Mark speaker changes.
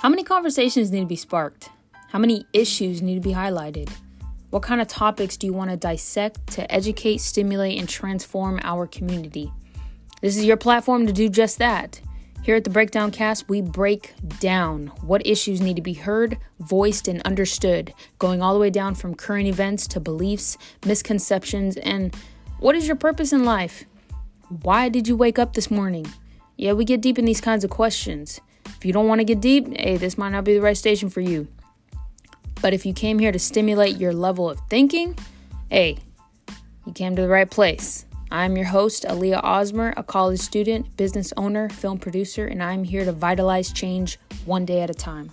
Speaker 1: How many conversations need to be sparked? How many issues need to be highlighted? What kind of topics do you want to dissect to educate, stimulate, and transform our community? This is your platform to do just that. Here at the Breakdown Cast, we break down what issues need to be heard, voiced, and understood, going all the way down from current events to beliefs, misconceptions, and what is your purpose in life? Why did you wake up this morning? Yeah, we get deep in these kinds of questions. If you don't want to get deep, hey, this might not be the right station for you. But if you came here to stimulate your level of thinking, hey, you came to the right place. I'm your host, Aliyah Ausmer, a college student, business owner, film producer, and I'm here to vitalize change one day at a time.